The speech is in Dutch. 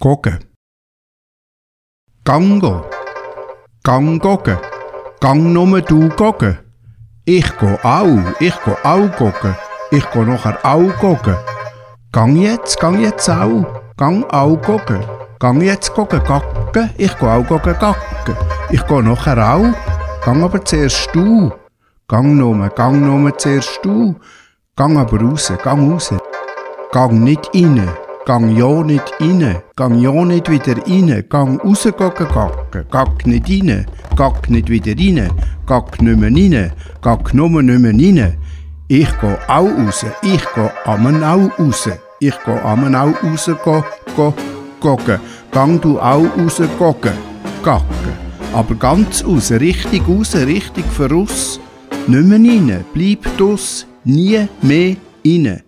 gucken. Gango. Gang gucken. Gang nur du gucken. Ich go auch, ich go auch gucken. Ich go nachher auch gucken. Gang jetzt, gang jetzt auch. Gang auch gucken. Gang jetzt gucken, gacken. Ich go auch gucken, gacken. Ich go nachher auch. Gang aber zuerst du. Gang nur, gang nur zuerst du. Gang aber raus, gang raus. Gang nicht rein. Gang ja nicht rein. Gang ja nicht wieder rein. Gang raus gacken. Gack nicht rein. Gack nicht wieder rein. Gack nicht mehr rein. Gack nur nicht mehr rein. Ich geh auch raus. Ich geh amen auch raus. Ich geh amen auch raus go, go, goggen. Gang du auch raus goggen. Gacken. Aber ganz raus, richtig raus, richtig voraus. Nicht mehr rein. Bleib dus nie mehr rein.